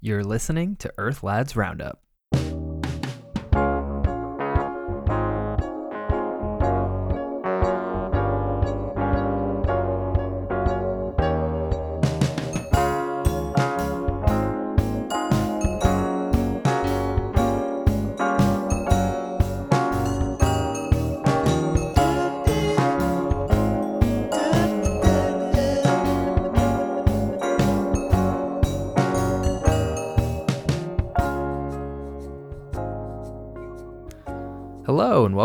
You're listening to Earth Lads Roundup.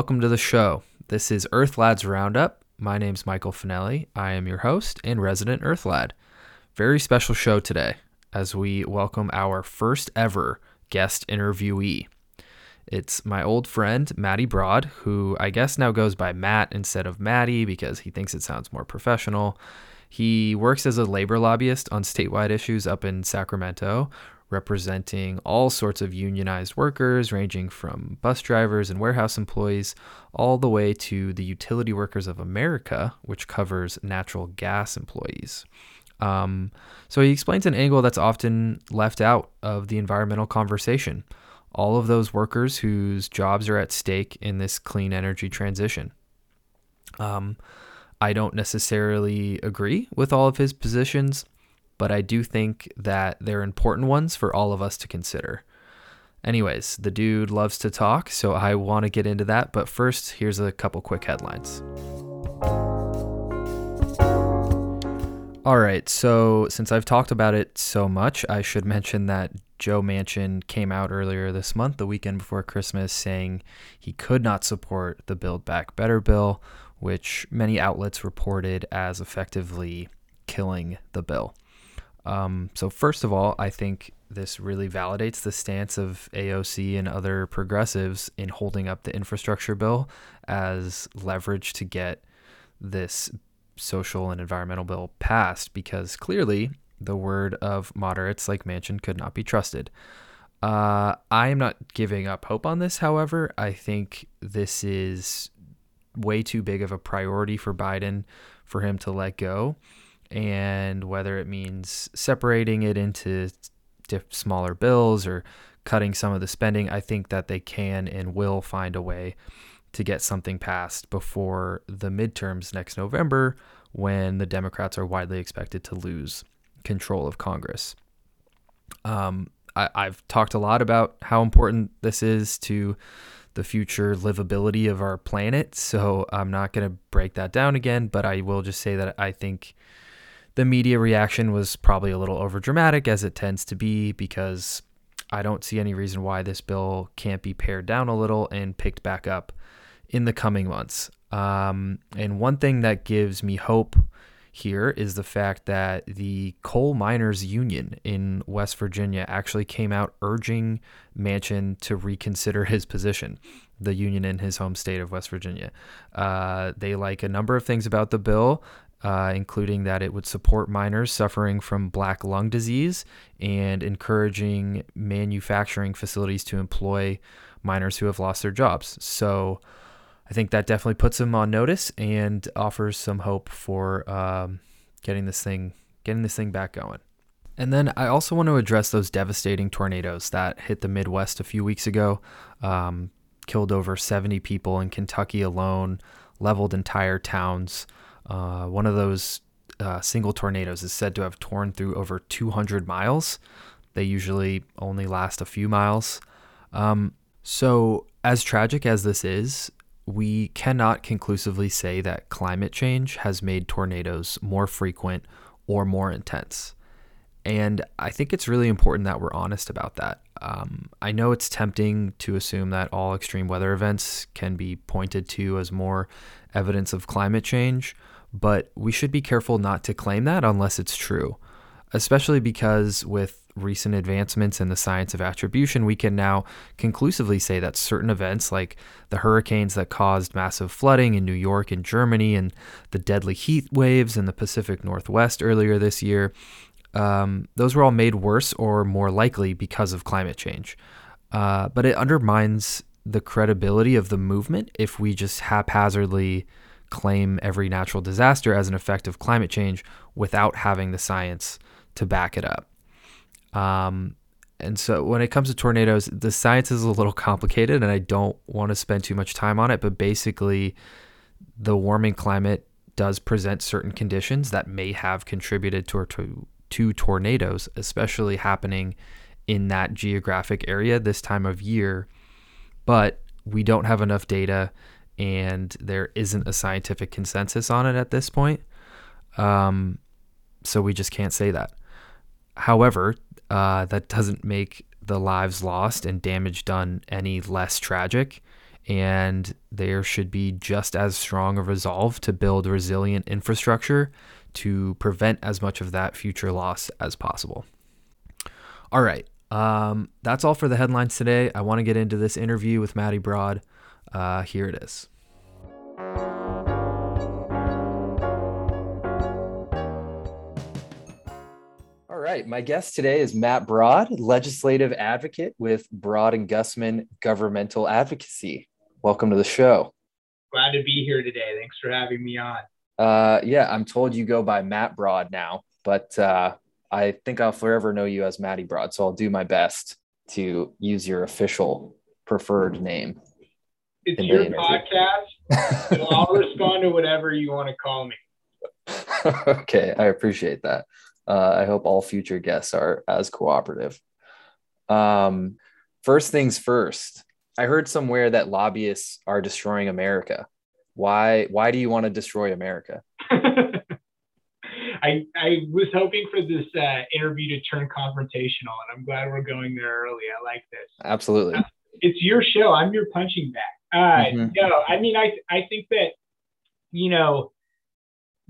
Welcome to the show. This is Earth Lads Roundup. My name's Michael Finelli. I am your host and resident Earth Lad. Very special show today as we welcome our first ever guest interviewee. It's my old friend Matty Broad, who I guess now goes by Matt instead of Matty because he thinks it sounds more professional. He works as a labor lobbyist on statewide issues up in Sacramento, representing all sorts of unionized workers, ranging from bus drivers and warehouse employees all the way to the Utility Workers of America, which covers natural gas employees. Um, so he explains an angle that's often left out of the environmental conversation all of those workers whose jobs are at stake in this clean energy transition. Um, I don't necessarily agree with all of his positions but I do think that they're important ones for all of us to consider. Anyways, the dude loves to talk, so I want to get into that. But first, here's a couple quick headlines. All right, so since I've talked about it so much, I should mention that Joe Manchin came out earlier this month, the weekend before Christmas, saying he could not support the Build Back Better bill, which many outlets reported as effectively killing the bill. Um, so, first of all, I think this really validates the stance of AOC and other progressives in holding up the infrastructure bill as leverage to get this social and environmental bill passed because clearly the word of moderates like Manchin could not be trusted. Uh, I am not giving up hope on this, however. I think this is way too big of a priority for Biden for him to let go and whether it means separating it into smaller bills or cutting some of the spending, I think that they can and will find a way to get something passed before the midterms next November when the Democrats are widely expected to lose control of Congress. Um, I, I've talked a lot about how important this is to the future livability of our planet, so I'm not going to break that down again, but I will just say that I think the media reaction was probably a little overdramatic, as it tends to be, because I don't see any reason why this bill can't be pared down a little and picked back up in the coming months. Um, and one thing that gives me hope here is the fact that the coal miners union in West Virginia actually came out urging Manchin to reconsider his position, the union in his home state of West Virginia. Uh, they like a number of things about the bill, uh, including that it would support miners suffering from black lung disease and encouraging manufacturing facilities to employ miners who have lost their jobs. So I think that definitely puts them on notice and offers some hope for um, getting this thing getting this thing back going. And then I also want to address those devastating tornadoes that hit the Midwest a few weeks ago, um, killed over 70 people in Kentucky alone, leveled entire towns. Uh, one of those uh, single tornadoes is said to have torn through over 200 miles. They usually only last a few miles. Um, so, as tragic as this is, we cannot conclusively say that climate change has made tornadoes more frequent or more intense. And I think it's really important that we're honest about that. Um, I know it's tempting to assume that all extreme weather events can be pointed to as more evidence of climate change, but we should be careful not to claim that unless it's true, especially because with recent advancements in the science of attribution, we can now conclusively say that certain events, like the hurricanes that caused massive flooding in New York and Germany, and the deadly heat waves in the Pacific Northwest earlier this year, um, those were all made worse or more likely because of climate change. Uh, but it undermines the credibility of the movement if we just haphazardly claim every natural disaster as an effect of climate change without having the science to back it up. Um, and so when it comes to tornadoes, the science is a little complicated, and I don't want to spend too much time on it. But basically, the warming climate does present certain conditions that may have contributed to, to, to tornadoes, especially happening in that geographic area this time of year. But we don't have enough data, and there isn't a scientific consensus on it at this point. Um, so we just can't say that. However, uh, that doesn't make the lives lost and damage done any less tragic. And there should be just as strong a resolve to build resilient infrastructure to prevent as much of that future loss as possible. All right. Um, that's all for the headlines today. I want to get into this interview with Matty Broad. Uh, here it is. Right. My guest today is Matt Broad, legislative advocate with Broad and Gusman Governmental Advocacy. Welcome to the show. Glad to be here today. Thanks for having me on. Uh, yeah, I'm told you go by Matt Broad now, but uh, I think I'll forever know you as Matty Broad. So I'll do my best to use your official preferred name. It's your podcast. so I'll respond to whatever you want to call me. okay, I appreciate that. Uh, I hope all future guests are as cooperative. Um, first things first. I heard somewhere that lobbyists are destroying America. Why? Why do you want to destroy America? I, I was hoping for this uh, interview to turn confrontational, and I'm glad we're going there early. I like this. Absolutely. Uh, it's your show. I'm your punching bag. Uh, mm-hmm. No, I mean, I I think that you know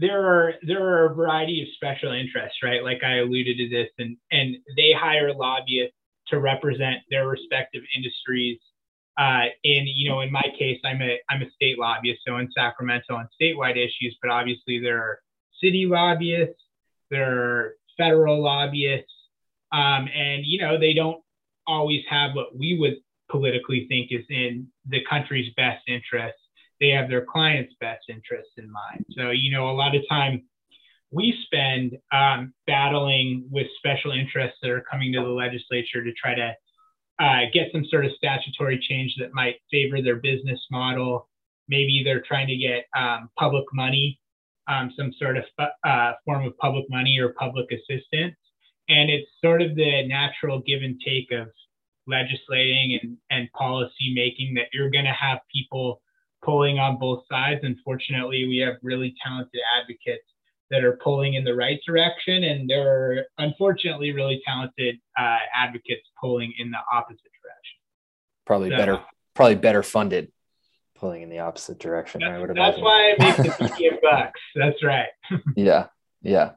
there are there are a variety of special interests, right? Like I alluded to this, and and they hire lobbyists to represent their respective industries. Uh, you know, in my case, I'm a I'm a state lobbyist, so in Sacramento on statewide issues. But obviously, there are city lobbyists, there are federal lobbyists, um, and you know, they don't always have what we would politically think is in the country's best interest they have their client's best interests in mind. So, you know, a lot of time we spend um, battling with special interests that are coming to the legislature to try to uh, get some sort of statutory change that might favor their business model. Maybe they're trying to get um, public money, um, some sort of uh, form of public money or public assistance. And it's sort of the natural give and take of legislating and, and policy making that you're going to have people pulling on both sides. Unfortunately, we have really talented advocates that are pulling in the right direction, and there are unfortunately really talented uh, advocates pulling in the opposite direction. Probably so, better, probably better funded, pulling in the opposite direction. That's, I would that's why I make the medium bucks. That's right. yeah, yeah.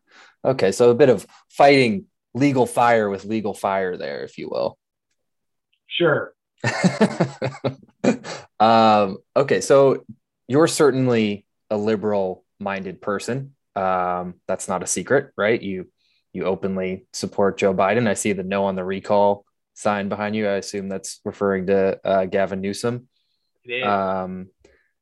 Okay, so a bit of fighting legal fire with legal fire there, if you will. Sure. um, okay, so you're certainly a liberal minded person. Um, that's not a secret, right? You you openly support Joe Biden. I see the no on the recall sign behind you. I assume that's referring to uh, Gavin Newsom. Um,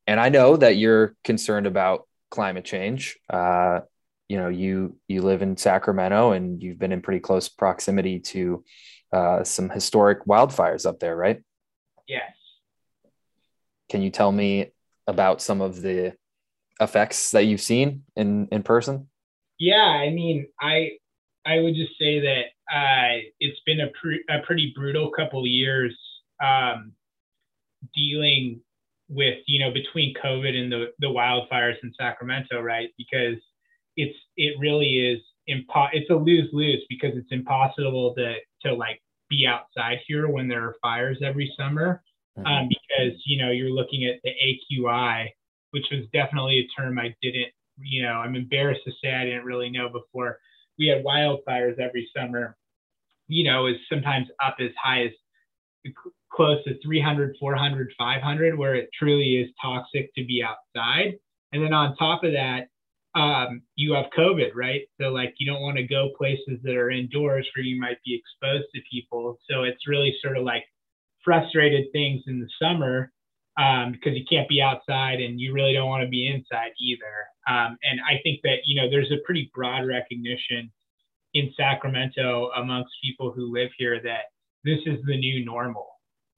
and I know that you're concerned about climate change. Uh, you know, you you live in Sacramento and you've been in pretty close proximity to uh, some historic wildfires up there, right? Yes. Can you tell me about some of the effects that you've seen in in person? Yeah, I mean, I I would just say that uh, it's been a, pre- a pretty brutal couple of years um, dealing with you know between COVID and the the wildfires in Sacramento, right? Because it's it really is impo- it's a lose lose because it's impossible to to like be outside here when there are fires every summer um, because you know you're looking at the AQI, which was definitely a term I didn't you know I'm embarrassed to say I didn't really know before. We had wildfires every summer. You know, is sometimes up as high as close to 300, 400, 500, where it truly is toxic to be outside. And then on top of that, um, you have COVID, right? So like you don't want to go places that are indoors where you might be exposed to people. So it's really sort of like frustrated things in the summer um, because you can't be outside and you really don't want to be inside either. Um, and I think that you know there's a pretty broad recognition in Sacramento amongst people who live here that this is the new normal.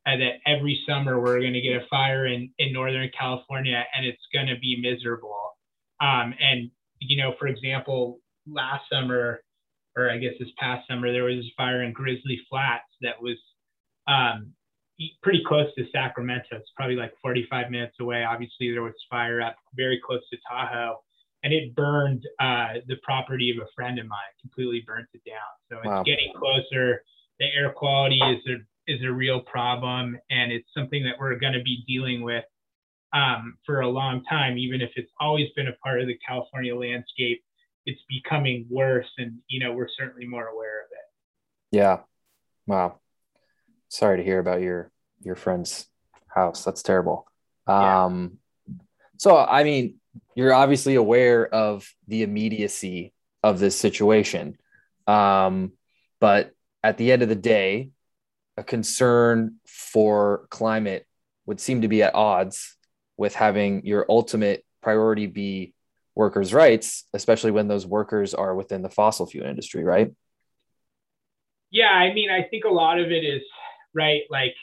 And that every summer we're going to get a fire in, in Northern California and it's going to be miserable. Um, and, you know, for example, last summer, or I guess this past summer, there was a fire in Grizzly Flats that was um, pretty close to Sacramento. It's probably like 45 minutes away. Obviously, there was fire up very close to Tahoe, and it burned uh, the property of a friend of mine. Completely burnt it down. So it's wow. getting closer. The air quality is a is a real problem, and it's something that we're going to be dealing with um, for a long time. Even if it's always been a part of the California landscape, it's becoming worse, and you know we're certainly more aware of it. Yeah. Wow sorry to hear about your your friend's house. That's terrible. Yeah. Um, so I mean, you're obviously aware of the immediacy of this situation, um, but at the end of the day, a concern for climate would seem to be at odds with having your ultimate priority be workers' rights, especially when those workers are within the fossil fuel industry, right? Yeah, I mean, I think a lot of it is right? Like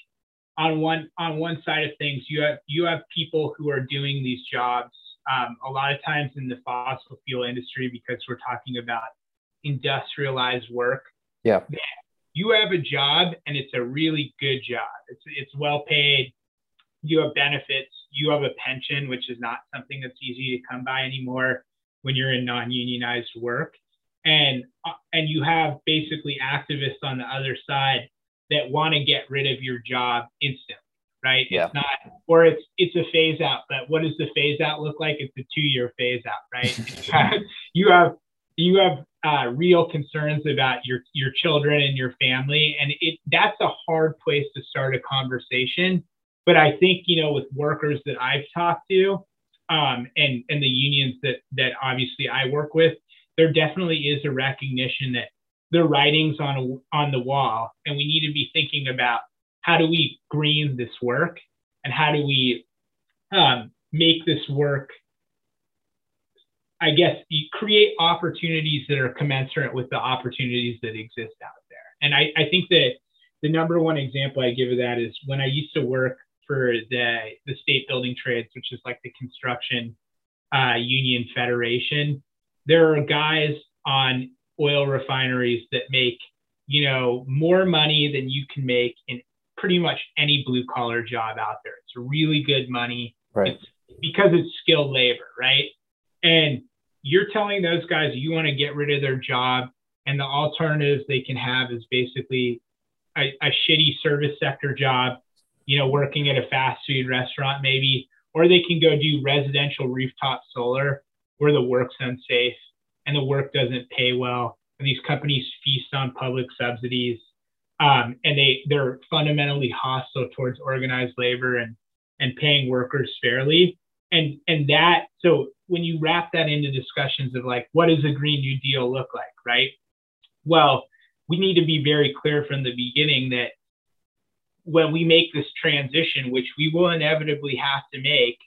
on one on one side of things, you have you have people who are doing these jobs um, a lot of times in the fossil fuel industry because we're talking about industrialized work. Yeah. You have a job and it's a really good job. It's it's well paid. You have benefits. You have a pension, which is not something that's easy to come by anymore when you're in non-unionized work. And uh, and you have basically activists on the other side that want to get rid of your job instantly, right? Yeah. It's not, or it's it's a phase out. But what does the phase out look like? It's a two year phase out, right? you have you have uh, real concerns about your your children and your family, and it that's a hard place to start a conversation. But I think you know with workers that I've talked to, um, and and the unions that that obviously I work with, there definitely is a recognition that the writings on on the wall, and we need to be thinking about how do we green this work and how do we um, make this work. I guess create opportunities that are commensurate with the opportunities that exist out there. And I, I think that the number one example I give of that is when I used to work for the the state building trades, which is like the construction uh, union federation. There are guys on oil refineries that make, you know, more money than you can make in pretty much any blue collar job out there. It's really good money. Right. It's because it's skilled labor, right? And you're telling those guys you want to get rid of their job and the alternatives they can have is basically a, a shitty service sector job, you know, working at a fast food restaurant maybe, or they can go do residential rooftop solar where the work's unsafe and the work doesn't pay well. And these companies feast on public subsidies, um, and they they're fundamentally hostile towards organized labor and and paying workers fairly. And and that so when you wrap that into discussions of like what does a Green New Deal look like, right? Well, we need to be very clear from the beginning that when we make this transition, which we will inevitably have to make,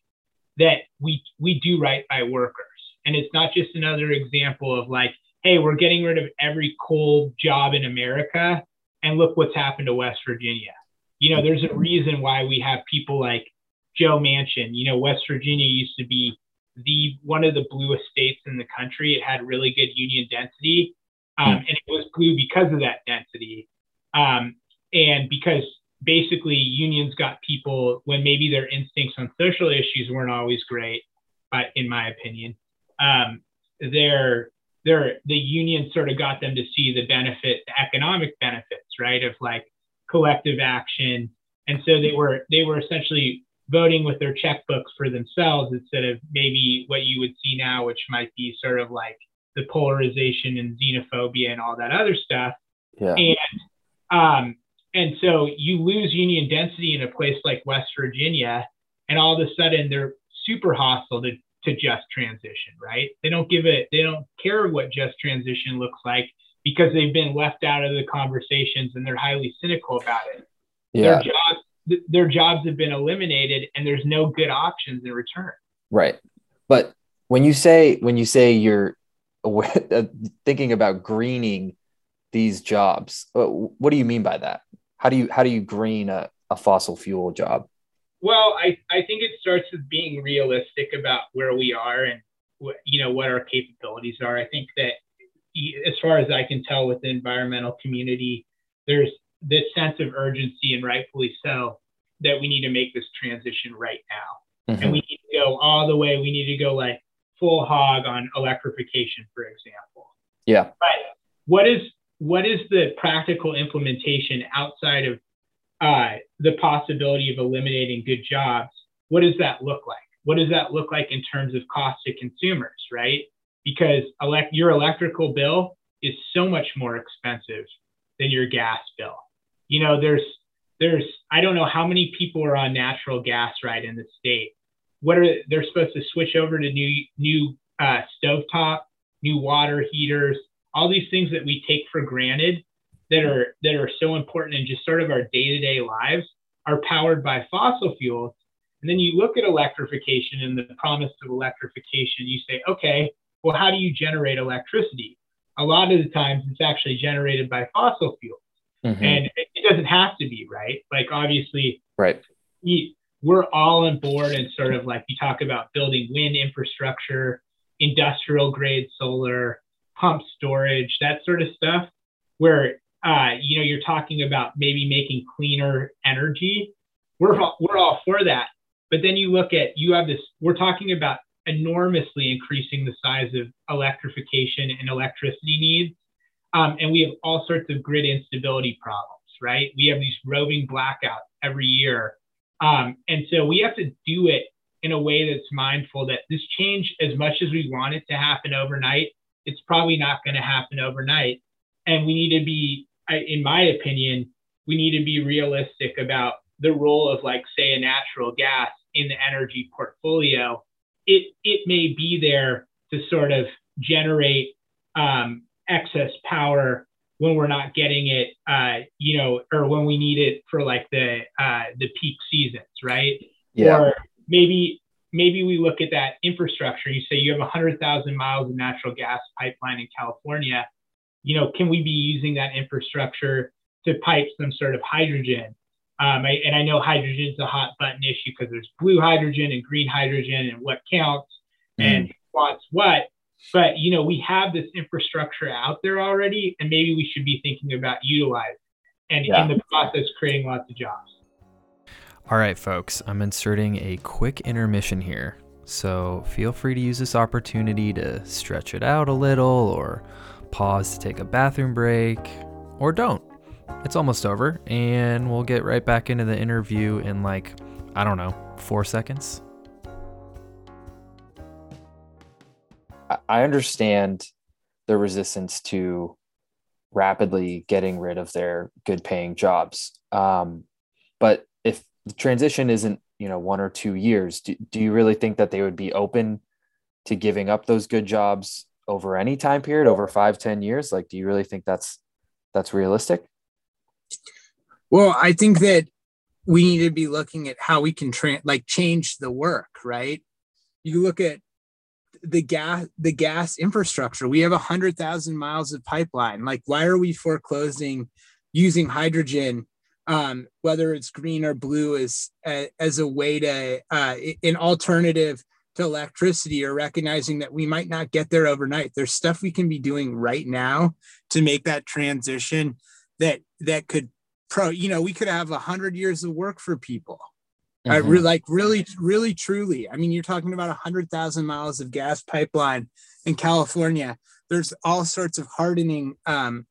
that we we do right by workers and it's not just another example of like, hey, we're getting rid of every coal job in America. And look what's happened to West Virginia. You know, there's a reason why we have people like Joe Manchin. You know, West Virginia used to be the one of the bluest states in the country. It had really good union density, um, and it was blue because of that density, um, and because basically unions got people when maybe their instincts on social issues weren't always great, but in my opinion, um, their their the union sort of got them to see the benefit, the economic benefits, right, of like collective action, and so they were they were essentially voting with their checkbooks for themselves instead of maybe what you would see now, which might be sort of like the polarization and xenophobia and all that other stuff. Yeah. And um, and so you lose union density in a place like West Virginia, and all of a sudden they're super hostile to to just transition, right? They don't give it, they don't care what just transition looks like because they've been left out of the conversations and they're highly cynical about it. Yeah. Their jobs, their jobs have been eliminated and there's no good options in return. Right. But when you say, when you say you're uh, thinking about greening these jobs, uh, what do you mean by that? how do you how do you green a, a fossil fuel job? Well, I, I think it starts with being realistic about where we are and what, you know what our capabilities are. I think that as far as I can tell with the environmental community, there's this sense of urgency and rightfully so that we need to make this transition right now. Mm-hmm. And we need to go all the way. We need to go like full hog on electrification, for example. Yeah. But what is what is the practical implementation outside of uh, the possibility of eliminating good jobs? What does that look like? What does that look like in terms of cost to consumers, right? Because elect- your electrical bill is so much more expensive than your gas bill. You know, there's there's I don't know how many people are on natural gas right in the state. What are they're supposed to switch over to new new uh, stovetop, new water heaters, all these things that we take for granted that are that are so important in just sort of our day-to-day lives are powered by fossil fuels. And then you look at electrification and the promise of electrification, you say, okay, well, how do you generate electricity? A lot of the times it's actually generated by fossil fuels. Mm-hmm. And it doesn't have to be, right? Like obviously, right. We, we're all on board and sort of like you talk about building wind infrastructure, industrial grade solar, pump storage, that sort of stuff, where uh, you know you're talking about maybe making cleaner energy. We're all, we're all for that, but then you look at you have this. We're talking about enormously increasing the size of electrification and electricity needs um, and we have all sorts of grid instability problems, right? We have these roving blackouts every year. Um, and so we have to do it in a way that's mindful that this change, as much as we want it to happen overnight, it's probably not going to happen overnight. And we need to be, in my opinion, we need to be realistic about the role of, like, say, a natural gas in the energy portfolio. It, it may be there to sort of generate um, excess power when we're not getting it, uh, you know, or when we need it for like the uh, the peak seasons, right? Yeah. Or maybe maybe we look at that infrastructure. You say you have 100,000 miles of natural gas pipeline in California. You know, can we be using that infrastructure to pipe some sort of hydrogen? Um, I, and I know hydrogen is a hot button issue because there's blue hydrogen and green hydrogen and what counts mm. and wants what. But you know, we have this infrastructure out there already, and maybe we should be thinking about utilizing and yeah. in the process creating lots of jobs. All right, folks, I'm inserting a quick intermission here. So feel free to use this opportunity to stretch it out a little or pause to take a bathroom break or don't. It's almost over, and we'll get right back into the interview in like, I don't know, four seconds. I understand the resistance to rapidly getting rid of their good paying jobs. Um, but if the transition isn't, you know, one or two years, do, do you really think that they would be open to giving up those good jobs over any time period, over five, ten years? Like, do you really think that's that's realistic? Well, I think that we need to be looking at how we can tra- like change the work, right? You look at the gas the gas infrastructure we have a hundred thousand miles of pipeline like why are we foreclosing using hydrogen um, whether it's green or blue as as a way to uh, an alternative to electricity or recognizing that we might not get there overnight there's stuff we can be doing right now to make that transition that that could pro you know we could have a hundred years of work for people Mm-hmm. like really, really, truly. I mean, you're talking about a hundred thousand miles of gas pipeline in California. There's all sorts of hardening um,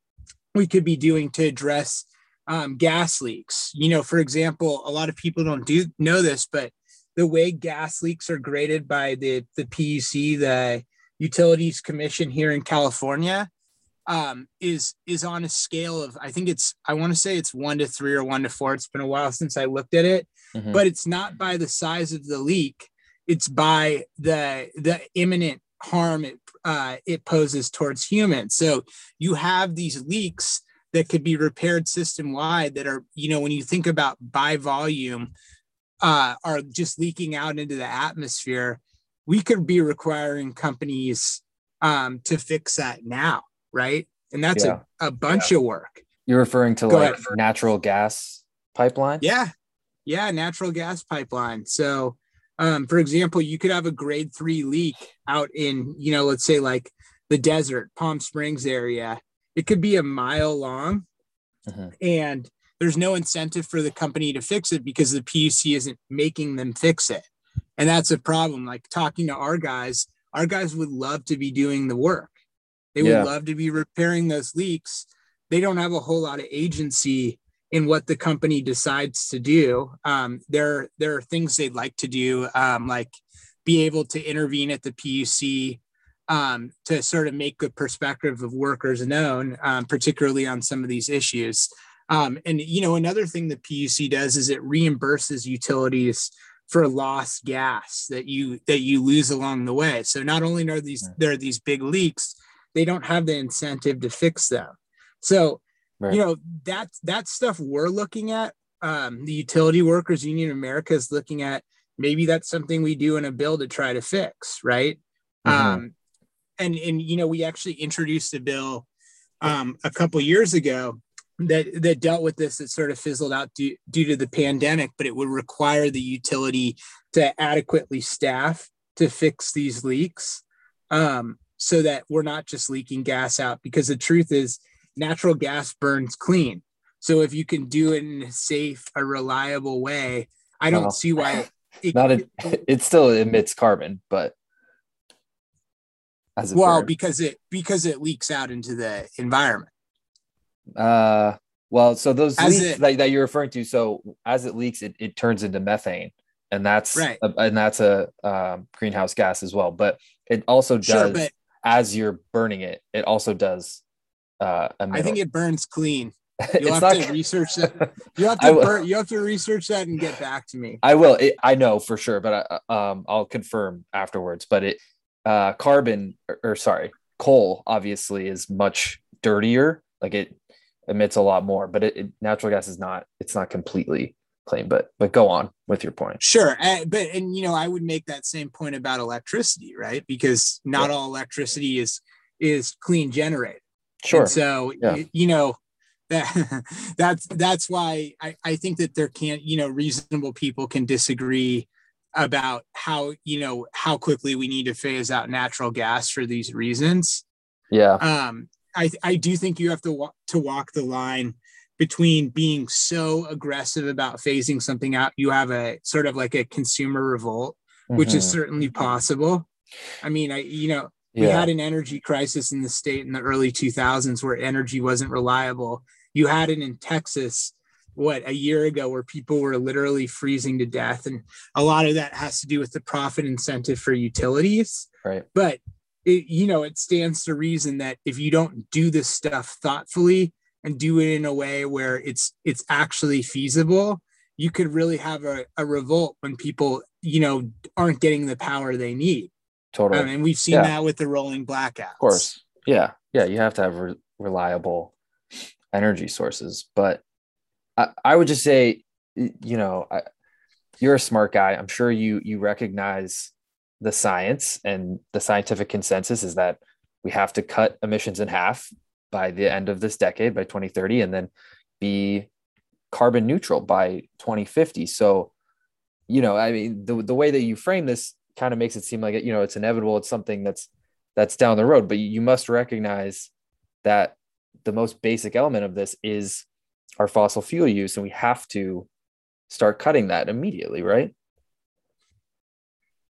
we could be doing to address um, gas leaks. You know, for example, a lot of people don't do know this, but the way gas leaks are graded by the the PUC, the Utilities Commission here in California, um, is is on a scale of I think it's I want to say it's one to three or one to four. It's been a while since I looked at it, mm-hmm. but it's not by the size of the leak it's by the the imminent harm it uh, it poses towards humans so you have these leaks that could be repaired system wide that are you know when you think about by volume uh, are just leaking out into the atmosphere we could be requiring companies um, to fix that now right and that's yeah. a, a bunch yeah. of work You're referring to Go like ahead. natural gas pipeline? Yeah. Yeah. Natural gas pipeline. So, um, for example, you could have a grade three leak out in, you know, let's say like the desert, Palm Springs area. It could be a mile long Mhm. and there's no incentive for the company to fix it because the PUC isn't making them fix it. And that's a problem. Like talking to our guys, our guys would love to be doing the work. They Yeah. would love to be repairing those leaks. They don't have a whole lot of agency in what the company decides to do. Um, there, there are things they'd like to do, um, like be able to intervene at the PUC um, to sort of make the perspective of workers known, um, particularly on some of these issues. Um, and you know, another thing the PUC does is it reimburses utilities for lost gas that you that you lose along the way. So not only are these there are these big leaks, they don't have the incentive to fix them. So Right. you know that that stuff we're looking at. Um, the Utility Workers Union of America is looking at maybe that's something we do in a bill to try to fix, right? Mhm. Um, and and you know we actually introduced a bill um, a couple years ago that that dealt with this that sort of fizzled out due, due to the pandemic but it would require the utility to adequately staff to fix these leaks um, so that we're not just leaking gas out because the truth is natural gas burns clean. So if you can do it in a safe a reliable way i don't Well, see why it, Not a, it still emits carbon, but as well because it because it leaks out into the environment Uh, well, so those As leaks it- that, that you're referring to, so as it leaks, it, it turns into methane, and that's Right. a, and that's a um, greenhouse gas as well. But it also does Sure, as you're burning it, it also does. Uh, i think it burns clean you'll have not- to research that you have to burn, you have to research that and get back to me I will. It, I know for sure, but I, um, I'll confirm afterwards. But it, uh, carbon or, or sorry, coal obviously is much dirtier. Like it emits a lot more, but it, it natural gas is not. It's not completely clean. But but go on with your point. Sure, uh, but and you know, I would make that same point about electricity, right? Because not all electricity is is clean generated. Sure. And so Yeah. y- you know that that's that's why I, I think that there can't you know reasonable people can disagree about how you know how quickly we need to phase out natural gas for these reasons. yeah. um, I, I do think you have to walk to walk the line between being so aggressive about phasing something out. You have a sort of like a consumer revolt, which is Mhm. certainly possible. I mean, I you know we had an energy crisis in the state in the early 2000s where energy wasn't reliable. You had it in Texas, what a year ago, where people were literally freezing to death, and a lot of that has to do with the profit incentive for utilities right. but it, you know it stands to reason that if you don't do this stuff thoughtfully and do it in a way where it's it's actually feasible you could really have a, a revolt when people you know aren't getting the power they need Totally. um, and we've seen Yeah. that with the rolling blackouts of course. Yeah. Yeah. You have to have re- reliable energy sources. But I, I would just say, you know, I, you're a smart guy. I'm sure you you recognize the science and the scientific consensus is that we have to cut emissions in half by the end of this decade by 2030 and then be carbon neutral by 2050 so you know i mean the, the way that you frame this kind of makes it seem like you know it's inevitable. It's something that's that's down the road but you must recognize that the most basic element of this is our fossil fuel use and we have to start cutting that immediately right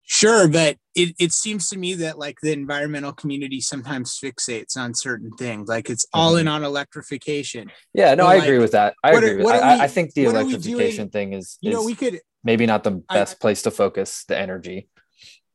sure but it, it seems to me that like the environmental community sometimes fixates on certain things like it's all mm-hmm. in on electrification yeah no But, i like, agree with that i what are- agree with I, I think the what are we electrification thing is, you know is we could maybe not the I- best place to focus the energy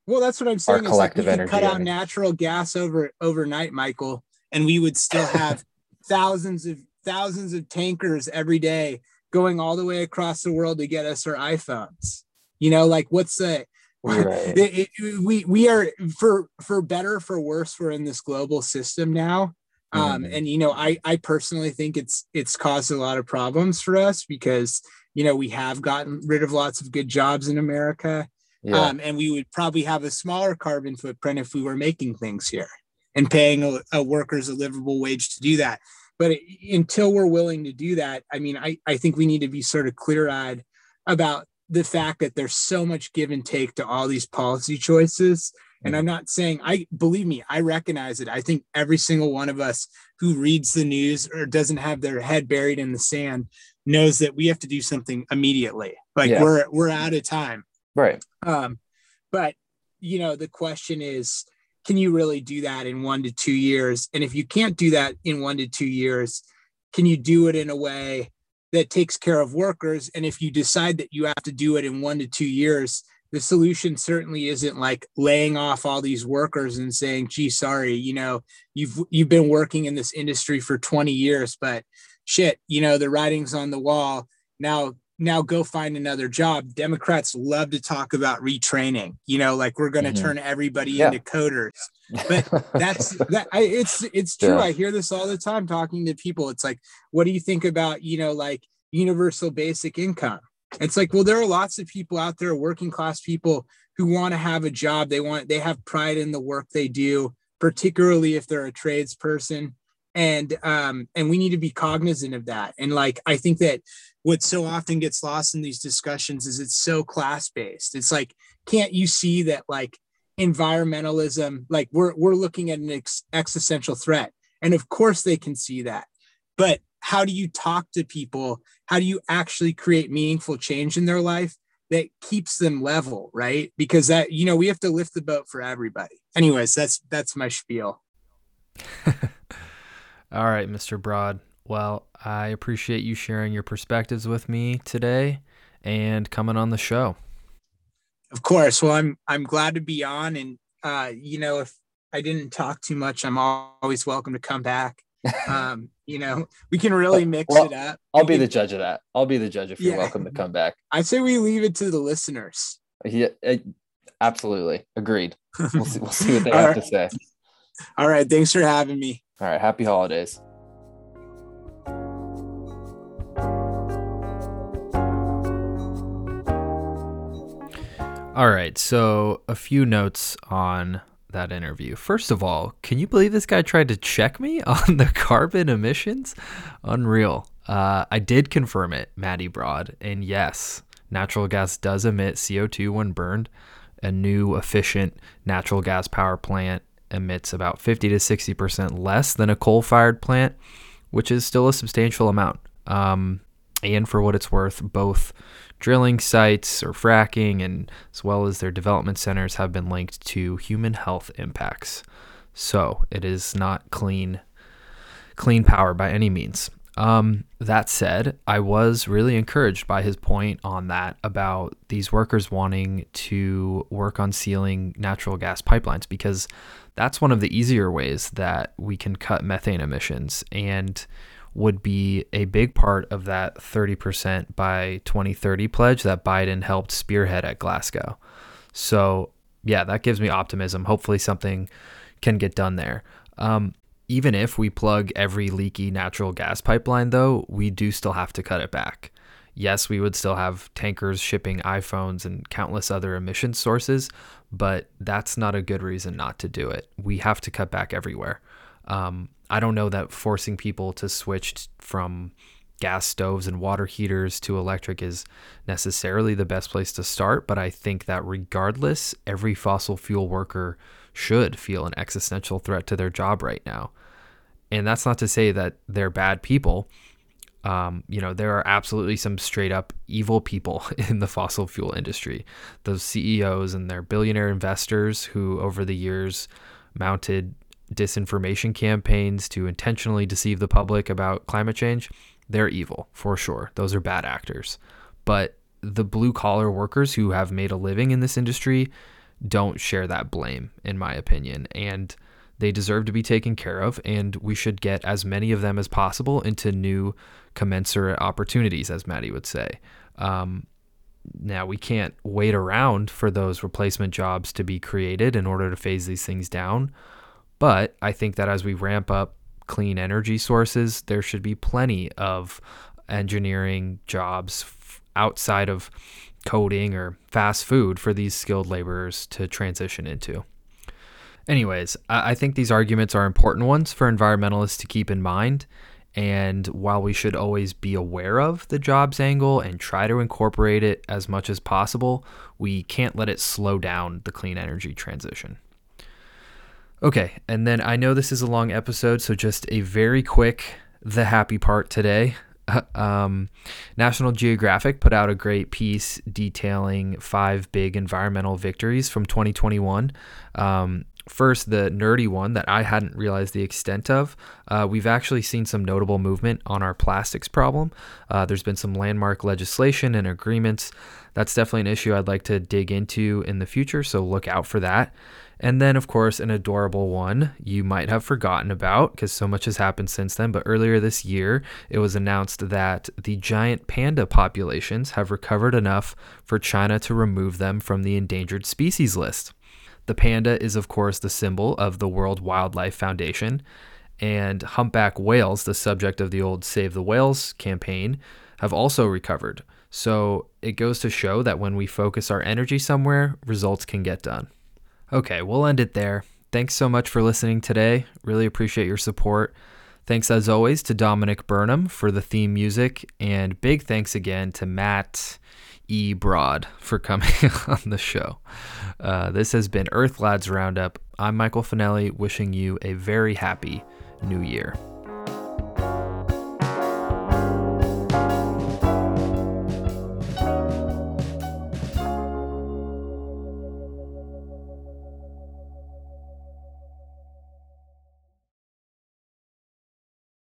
Well, that's what I'm saying. is like collective we could energy, cut I out mean. natural gas over overnight, Michael, and we would still have thousands of thousands of tankers every day going all the way across the world to get us our iPhones. You know, like what's the Right. it- it- we we are for for better for worse we're in this global system now um Mhm. and you know i i personally think it's it's caused a lot of problems for us because you know we have gotten rid of lots of good jobs in america yeah um, and we would probably have a smaller carbon footprint if we were making things here and paying a, a workers a livable wage to do that. but it, until we're willing to do that, I mean, I, I think we need to be sort of clear eyed about the fact that there's so much give and take to all these policy choices. And I'm not saying I believe me, I recognize it. I think every single one of us who reads the news or doesn't have their head buried in the sand knows that we have to do something immediately. Like yeah. we're we're out of time. Right. Um, but you know, the question is, can you really do that in one to two years? And if you can't do that in one to two years, can you do it in a way that takes care of workers? And if you decide that you have to do it in one to two years, the solution certainly isn't like laying off all these workers and saying, gee, sorry, you know, you've you've been working in this industry for 20 years, but shit, you know, the writing's on the wall. Now now go find another job. Democrats love to talk about retraining, you know, like we're going to mm-hmm. turn everybody yeah. into coders. But that's that I, it's it's true. Yeah. I hear this all the time talking to people. It's like, what do you think about, you know, like universal basic income? It's like, well, there are lots of people out there, working class people who want to have a job. They want they have pride in the work they do, particularly if they're a tradesperson. And um, and we need to be cognizant of that. And like I think that what so often gets lost in these discussions is it's so class based. It's like, can't you see that like environmentalism, like we're we're looking at an ex- existential threat, and of course they can see that, but how do you talk to people? How do you actually create meaningful change in their life that keeps them level, right? Because that you know we have to lift the boat for everybody. Anyways, that's that's my spiel. All right, Mr. Broad. Well, I appreciate you sharing your perspectives with me today and coming on the show. Of course. Well, I'm I'm glad to be on and uh you know if I didn't talk too much, I'm always welcome to come back. Um, you know, we can really mix well, it up. I'll be the judge of that. I'll be the judge if you're welcome to come back. I say we leave it to the listeners. Yeah, absolutely. Agreed. We'll see, we'll see what they have right. to say. All right. Thanks for having me. All right. Happy holidays. All right, so a few notes on that interview. First of all, can you believe this guy tried to check me on the carbon emissions? Unreal. Uh, I did confirm it, Matty Broad, and yes, natural gas does emit CO2 when burned. A new efficient natural gas power plant emits about 50 to 60% less than a coal fired plant, which is still a substantial amount. Um, and for what it's worth, both drilling sites or fracking, and as well as their development centers, have been linked to human health impacts. So it is not clean, clean power by any means. Um, that said, I was really encouraged by his point on that about these workers wanting to work on sealing natural gas pipelines because that's one of the easier ways that we can cut methane emissions. And would be a big part of that 30% by 2030 pledge that Biden helped spearhead at Glasgow. So, yeah, that gives me optimism. Hopefully, something can get done there. Um, even if we plug every leaky natural gas pipeline, though, we do still have to cut it back. Yes, we would still have tankers shipping iPhones and countless other emission sources, but that's not a good reason not to do it. We have to cut back everywhere. Um, I don't know that forcing people to switch from gas stoves and water heaters to electric is necessarily the best place to start, but I think that regardless, every fossil fuel worker should feel an existential threat to their job right now. And that's not to say that they're bad people. Um, you know, there are absolutely some straight up evil people in the fossil fuel industry. Those CEOs and their billionaire investors who, over the years, mounted disinformation campaigns to intentionally deceive the public about climate change, they're evil for sure. Those are bad actors. But the blue collar workers who have made a living in this industry don't share that blame, in my opinion. And they deserve to be taken care of, and we should get as many of them as possible into new commensurate opportunities, as Matty would say. Um, now, we can't wait around for those replacement jobs to be created in order to phase these things down. But I think that as we ramp up clean energy sources, there should be plenty of engineering jobs outside of coding or fast food for these skilled laborers to transition into. Anyways, I think these arguments are important ones for environmentalists to keep in mind. And while we should always be aware of the jobs angle and try to incorporate it as much as possible, we can't let it slow down the clean energy transition. Okay, and then I know this is a long episode, so just a very quick the happy part today. Um, National Geographic put out a great piece detailing five big environmental victories from 2021. Um, first, the nerdy one that I hadn't realized the extent of. Uh, we've actually seen some notable movement on our plastics problem. Uh, there's been some landmark legislation and agreements. That's definitely an issue I'd like to dig into in the future, so look out for that. And then, of course, an adorable one you might have forgotten about because so much has happened since then. But earlier this year, it was announced that the giant panda populations have recovered enough for China to remove them from the endangered species list. The panda is, of course, the symbol of the World Wildlife Foundation. And humpback whales, the subject of the old Save the Whales campaign, have also recovered. So it goes to show that when we focus our energy somewhere, results can get done. Okay, we'll end it there. Thanks so much for listening today. Really appreciate your support. Thanks as always to Dominic Burnham for the theme music, and big thanks again to Matt E. Broad for coming on the show. Uh, this has been Earth Lads Roundup. I'm Michael Finelli, wishing you a very happy new year.